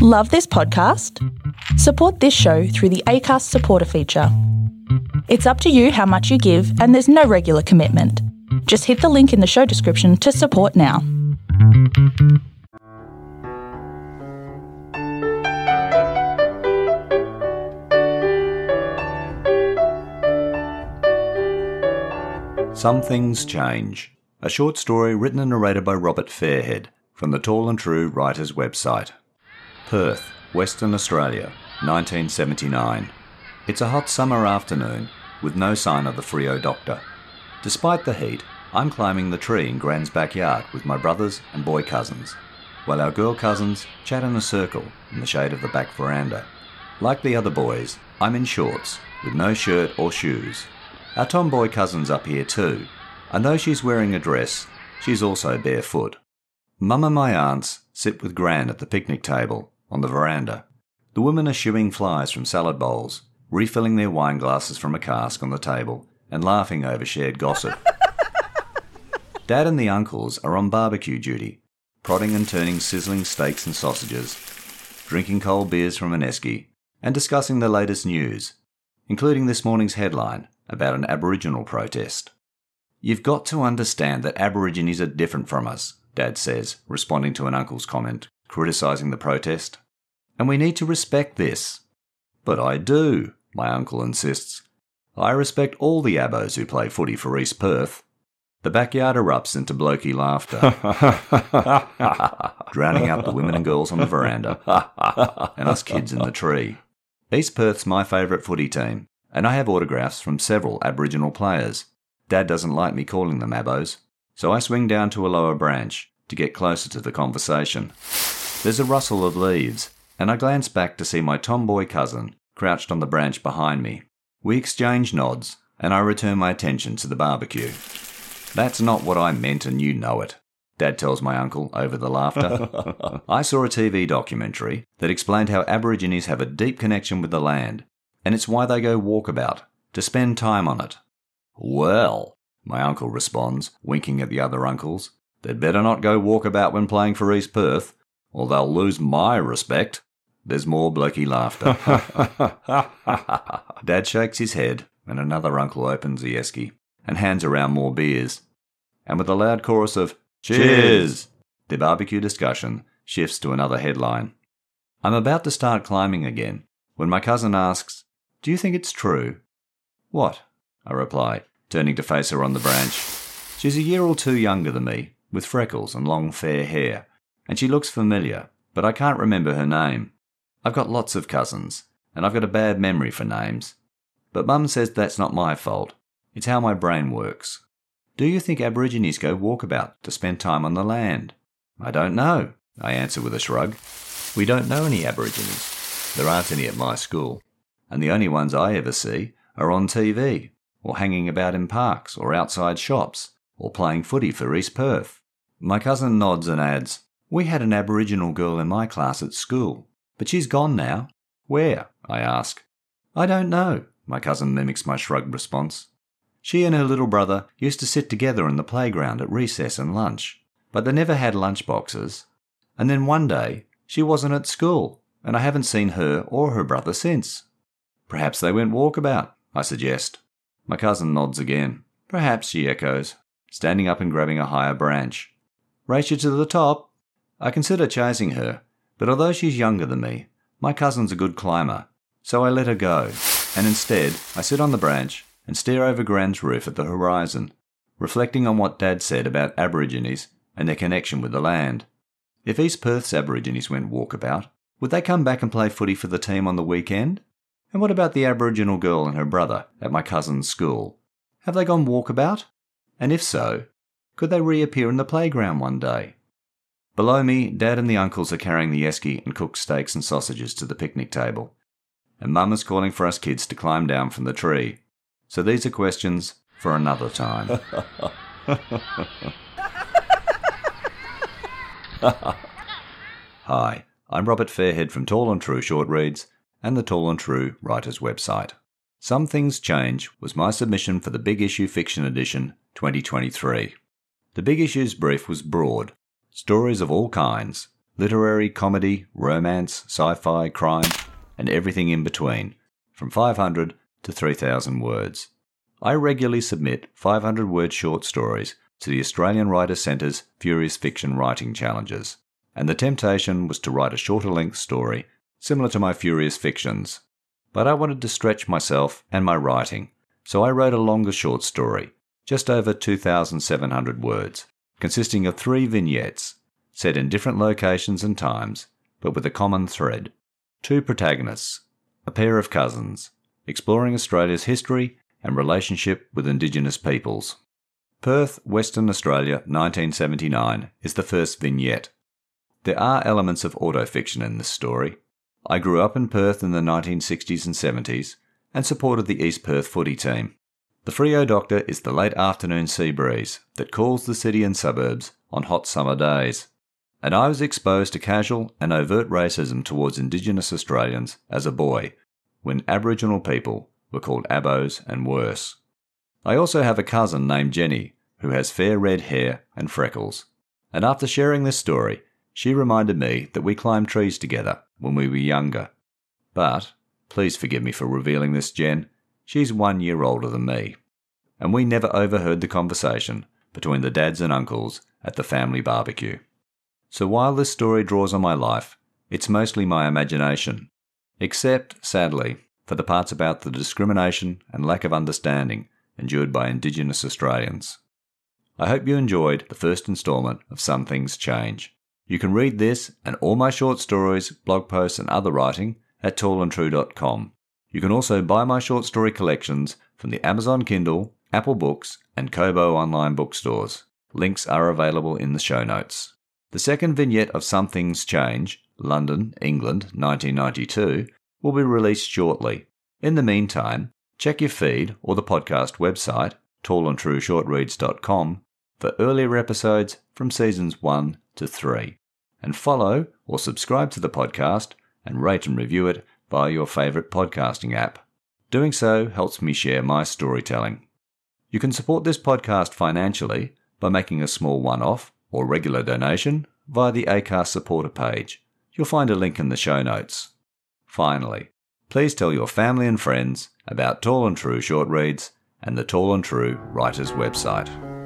Love this podcast? Support this show through the ACAST supporter feature. It's up to you how much you give, and there's no regular commitment. Just hit the link in the show description to support now. Some Things Change. A short story written and narrated by Robert Fairhead from the Tall and True Writers website. Perth, Western Australia, 1979. It's a hot summer afternoon with no sign of the Freo doctor. Despite the heat, I'm climbing the tree in Gran's backyard with my brothers and boy cousins, while our girl cousins chat in a circle in the shade of the back veranda. Like the other boys, I'm in shorts, with no shirt or shoes. Our tomboy cousin's up here too, and though she's wearing a dress, she's also barefoot. Mum and my aunts sit with Gran at the picnic table on the veranda. The women are shooing flies from salad bowls, refilling their wine glasses from a cask on the table, and laughing over shared gossip. Dad and the uncles are on barbecue duty, prodding and turning sizzling steaks and sausages, drinking cold beers from an esky, and discussing the latest news, including this morning's headline about an Aboriginal protest. You've got to understand that Aborigines are different from us, Dad says, responding to an uncle's comment, criticising the protest. And we need to respect this. But I do, my uncle insists. I respect all the Abos who play footy for East Perth. The backyard erupts into blokey laughter, drowning out the women and girls on the veranda and us kids in the tree. East Perth's my favourite footy team, and I have autographs from several Aboriginal players. Dad doesn't like me calling them Abos, so I swing down to a lower branch to get closer to the conversation. There's a rustle of leaves, and I glance back to see my tomboy cousin crouched on the branch behind me. We exchange nods, and I return my attention to the barbecue. That's not what I meant, and you know it. Dad tells my uncle over the laughter. I saw a TV documentary that explained how Aborigines have a deep connection with the land, and it's why they go walkabout, to spend time on it. Well, my uncle responds, winking at the other uncles, they'd better not go walkabout when playing for East Perth, or they'll lose my respect. There's more blokey laughter. Dad shakes his head, and another uncle opens the esky and hands around more beers. And with a loud chorus of Cheers! The barbecue discussion shifts to another headline. I'm about to start climbing again when my cousin asks, Do you think it's true? What? I reply, turning to face her on the branch. She's a year or two younger than me, with freckles and long fair hair, and she looks familiar, but I can't remember her name. I've got lots of cousins, and I've got a bad memory for names. But Mum says that's not my fault. It's how my brain works. Do you think Aborigines go walkabout to spend time on the land? I don't know, I answer with a shrug. We don't know any Aborigines. There aren't any at my school, and the only ones I ever see are on TV, or hanging about in parks, or outside shops, or playing footy for East Perth. My cousin nods and adds, We had an Aboriginal girl in my class at school, but she's gone now. Where? I ask. I don't know, my cousin mimics my shrugged response. She and her little brother used to sit together in the playground at recess and lunch, but they never had lunch boxes. And then one day, she wasn't at school, and I haven't seen her or her brother since. Perhaps they went walkabout, I suggest. My cousin nods again. Perhaps, she echoes, standing up and grabbing a higher branch. Race you to the top? I consider chasing her, but although she's younger than me, my cousin's a good climber, so I let her go, and instead I sit on the branch and stare over Gran's roof at the horizon, reflecting on what Dad said about Aborigines and their connection with the land. If East Perth's Aborigines went walkabout, would they come back and play footy for the team on the weekend? And what about the Aboriginal girl and her brother at my cousin's school? Have they gone walkabout? And if so, could they reappear in the playground one day? Below me, Dad and the uncles are carrying the esky and cooked steaks and sausages to the picnic table. And Mum is calling for us kids to climb down from the tree. So these are questions for another time. Hi, I'm Robert Fairhead from Tall and True Short Reads and the Tall and True Writers website. Some Things Change was my submission for the Big Issue Fiction Edition 2023. The Big Issues brief was broad, stories of all kinds, literary, comedy, romance, sci fi, crime, and everything in between, from 500 to 3,000 words. I regularly submit 500 word short stories to the Australian Writers Centre's Furious Fiction Writing Challenges, and the temptation was to write a shorter length story similar to my Furious Fictions. But I wanted to stretch myself and my writing, so I wrote a longer short story, just over 2,700 words, consisting of three vignettes set in different locations and times, but with a common thread. Two protagonists, a pair of cousins, exploring Australia's history and relationship with Indigenous peoples. Perth, Western Australia, 1979 is the first vignette. There are elements of autofiction in this story. I grew up in Perth in the 1960s and 70s and supported the East Perth footy team. The Freo Doctor is the late afternoon sea breeze that calls the city and suburbs on hot summer days. And I was exposed to casual and overt racism towards Indigenous Australians as a boy, when Aboriginal people were called Abos and worse. I also have a cousin named Jenny who has fair red hair and freckles. And after sharing this story, she reminded me that we climbed trees together when we were younger. But, please forgive me for revealing this, Jen, she's one year older than me. And we never overheard the conversation between the dads and uncles at the family barbecue. So while this story draws on my life, it's mostly my imagination. Except, sadly, for the parts about the discrimination and lack of understanding endured by Indigenous Australians. I hope you enjoyed the first instalment of Some Things Change. You can read this and all my short stories, blog posts, and other writing at tallandtrue.com. You can also buy my short story collections from the Amazon Kindle, Apple Books, and Kobo online bookstores. Links are available in the show notes. The second vignette of Some Things Change, London, England, 1992, will be released shortly. In the meantime, check your feed or the podcast website, tallandtrueshortreads.com, for earlier episodes from seasons 1 to 3. And follow or subscribe to the podcast and rate and review it via your favourite podcasting app. Doing so helps me share my storytelling. You can support this podcast financially by making a small one off or regular donation via the ACAST supporter page. You'll find a link in the show notes. Finally, please tell your family and friends about Tall and True short reads and the Tall and True Writers website.